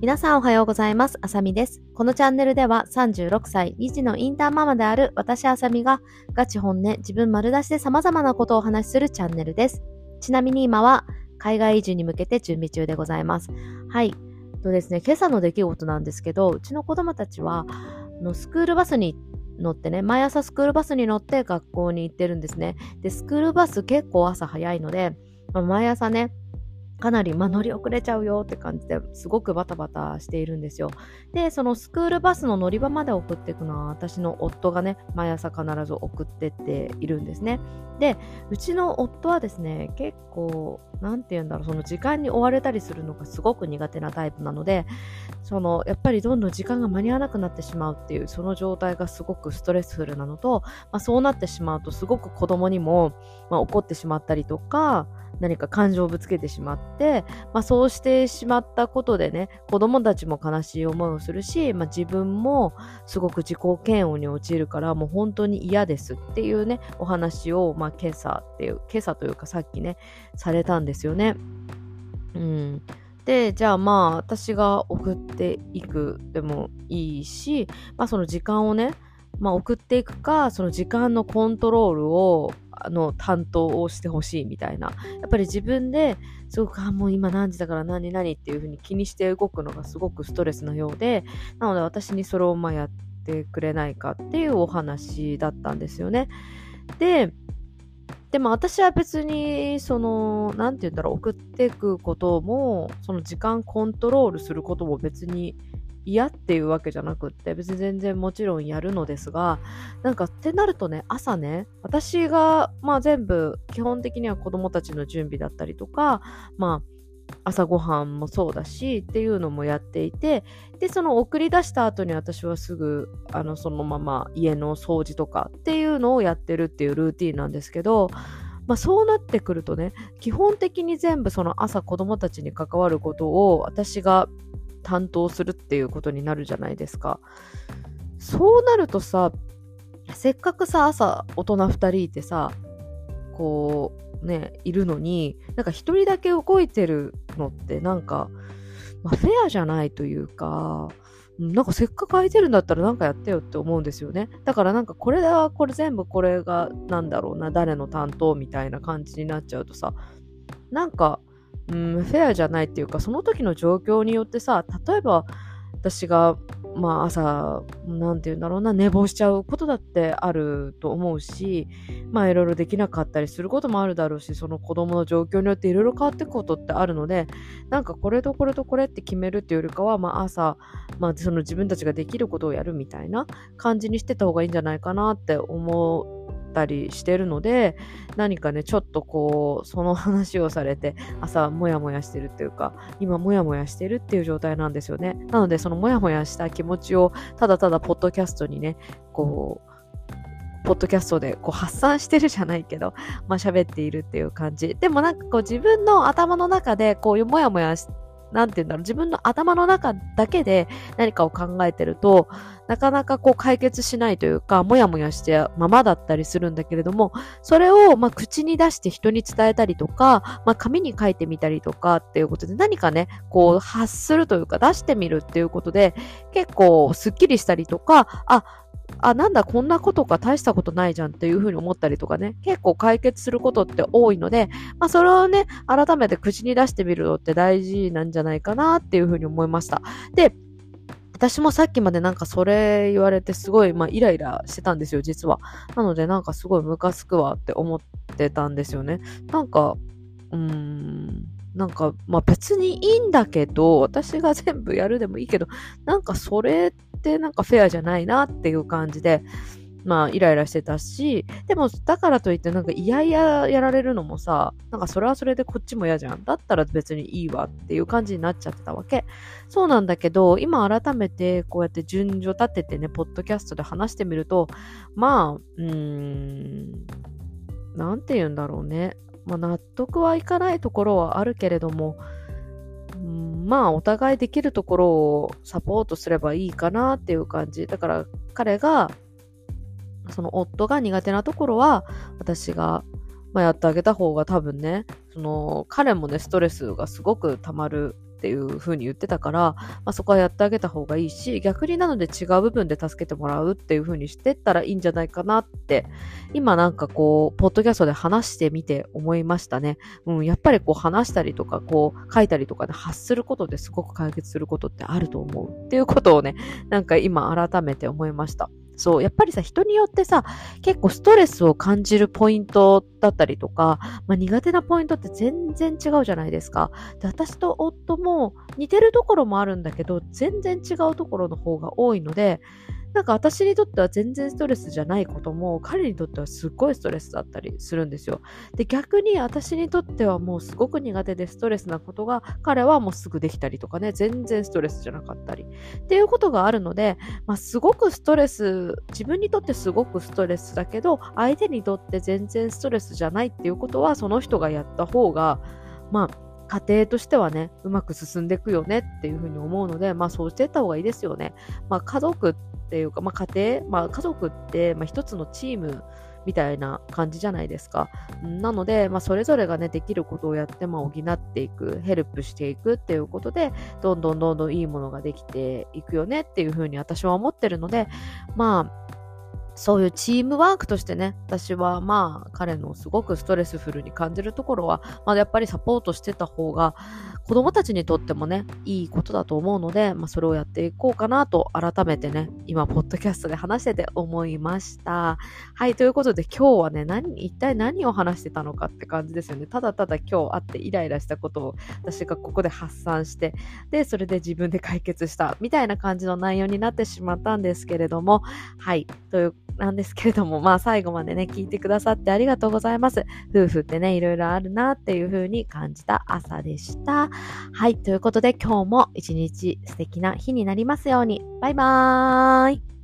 皆さんおはようございます。あさみです。このチャンネルでは36歳、2児のインターママである私あさみがガチ本音、自分丸出しで様々なことをお話しするチャンネルです。ちなみに今は海外移住に向けて準備中でございます。はい。とですね、今朝の出来事なんですけど、うちの子供たちはのスクールバスに乗ってね、毎朝スクールバスに乗って学校に行ってるんですね。で、スクールバス結構朝早いので、毎朝ね、かなり、ま、乗り遅れちゃうよって感じですごくバタバタしているんですよ。で、そのスクールバスの乗り場まで送っていくのは私の夫がね、毎朝必ず送ってっているんですね。で、うちの夫はですね、結構、なんて言うんだろう、その時間に追われたりするのがすごく苦手なタイプなので、その、やっぱりどんどん時間が間に合わなくなってしまうっていう、その状態がすごくストレスフルなのと、まあ、そうなってしまうとすごく子供にも、まあ、怒ってしまったりとか、何か感情をぶつけてしまって、まあ、そうしてしまったことでね子供たちも悲しい思いをするし、まあ、自分もすごく自己嫌悪に陥るからもう本当に嫌ですっていうねお話を、まあ、今朝っていう今朝というかさっきねされたんですよね。うん、でじゃあまあ私が送っていくでもいいし、まあ、その時間をねまあ、送っていくか、その時間のコントロールを、の、担当をしてほしいみたいな。やっぱり自分ですごく、あ、もう今何時だから何々っていう風に気にして動くのがすごくストレスのようで、なので私にそれをまあやってくれないかっていうお話だったんですよね。で、でも私は別に、その、なんて言うんだろう、送っていくことも、その時間コントロールすることも別に嫌っていうわけじゃなくって別に全然もちろんやるのですがなんかってなるとね朝ね私がまあ全部基本的には子供たちの準備だったりとかまあ朝ごはんもそうだしっていうのもやっていてでその送り出した後に私はすぐあのそのまま家の掃除とかっていうのをやってるっていうルーティンなんですけどまあ、そうなってくるとね基本的に全部その朝子供たちに関わることを私が担当するっていうことになるじゃないですか。そうなるとさ、せっかくさ、朝大人2人いてさ、こうね、いるのに、なんか1人だけ動いてるのってなんか、まあ、フェアじゃないというか、なんかせっかく空いてるんだったらなんかやってよって思うんですよね。だからなんかこれはこれ全部これがなんだろうな、誰の担当みたいな感じになっちゃうとさ、なんかうん、フェアじゃないっていうか、その時の状況によってさ、例えば私が、まあ朝、なんて言うんだろうな、寝坊しちゃうことだってあると思うし、まあいろいろできなかったりすることもあるだろうし、その子供の状況によっていろいろ変わっていくことってあるので、なんかこれとこれとこれって決めるっていうよりかは、まあ朝、まあその自分たちができることをやるみたいな感じにしてた方がいいんじゃないかなって思うったりしてるので何かねちょっとこうその話をされて朝モヤモヤしてるっていうか今モヤモヤしてるっていう状態なんですよねなのでそのモヤモヤした気持ちをただただポッドキャストにねこうポッドキャストでこう発散してるじゃないけど、まあ喋っているっていう感じ。でもなんかこう自分の頭の中でこういうモヤモヤしなんて言うんだろう、自分の頭の中だけで何かを考えてると、なかなかこう解決しないというか、もやもやしてままだったりするんだけれども、それをまあ口に出して人に伝えたりとか、まあ、紙に書いてみたりとかっていうことで何かね、こう発するというか出してみるっていうことで、結構スッキリしたりとか、あ、あ、なんだ、こんなことか大したことないじゃんっていうふうに思ったりとかね、結構解決することって多いので、まあそれをね、改めて口に出してみるのって大事なんじゃないかなっていうふうに思いました。で、私もさっきまでなんかそれ言われてすごい、まあ、イライラしてたんですよ、実は。なのでなんかすごいムカつくわって思ってたんですよね。なんか、うーん、なんか、まあ別にいいんだけど、私が全部やるでもいいけど、なんかそれってなんかフェアじゃないなっていう感じで、まあイライラしてたし、でもだからといってなんか嫌々やられるのもさ、なんかそれはそれでこっちも嫌じゃん。だったら別にいいわっていう感じになっちゃってたわけ。そうなんだけど、今改めてこうやって順序立ててね、ポッドキャストで話してみると、まあ、うーん、なんて言うんだろうね。まあ、納得はいかないところはあるけれども、まあお互いできるところをサポートすればいいかなっていう感じ。だから彼がその夫が苦手なところは私が、まあ、やってあげた方が多分ねその彼もねストレスがすごくたまるっていう風に言ってたから、まあ、そこはやってあげた方がいいし、逆になので違う部分で助けてもらうっていう風にしてったらいいんじゃないかなって、今なんかこう、ポッドキャストで話してみて思いましたね。うん、やっぱりこう話したりとか、こう書いたりとかで発することですごく解決することってあると思うっていうことをね、なんか今改めて思いました。そう、やっぱりさ、人によってさ、結構ストレスを感じるポイントだったりとか、まあ、苦手なポイントって全然違うじゃないですか。で、私と夫も似てるところもあるんだけど、全然違うところの方が多いので、なんか私にとっては全然ストレスじゃないことも彼にとってはすっごいストレスだったりするんですよ。で逆に私にとってはもうすごく苦手でストレスなことが彼はもうすぐできたりとかね全然ストレスじゃなかったりっていうことがあるので、まあ、すごくストレス自分にとってすごくストレスだけど相手にとって全然ストレスじゃないっていうことはその人がやった方がまあ家庭としてはね、うまく進んでいくよねっていうふうに思うので、まあそうしていった方がいいですよね。まあ家族っていうか、まあ家庭、まあ家族って、まあ一つのチームみたいな感じじゃないですか。なので、まあそれぞれがね、できることをやって、まあ補っていく、ヘルプしていくっていうことで、どんどんどんどんいいものができていくよねっていうふうに私は思ってるので、まあ、そういうチームワークとしてね、私はまあ彼のすごくストレスフルに感じるところは、まあ、やっぱりサポートしてた方が子供たちにとってもね、いいことだと思うので、まあ、それをやっていこうかなと改めてね、今、ポッドキャストで話してて思いました。はい、ということで今日はね、何、一体何を話してたのかって感じですよね。ただただ今日会ってイライラしたことを私がここで発散して、で、それで自分で解決したみたいな感じの内容になってしまったんですけれども、はい、というなんですけれども、まあ最後までね、聞いてくださってありがとうございます。夫婦ってね、いろいろあるなっていう風に感じた朝でした。はい、ということで今日も一日素敵な日になりますように。バイバーイ。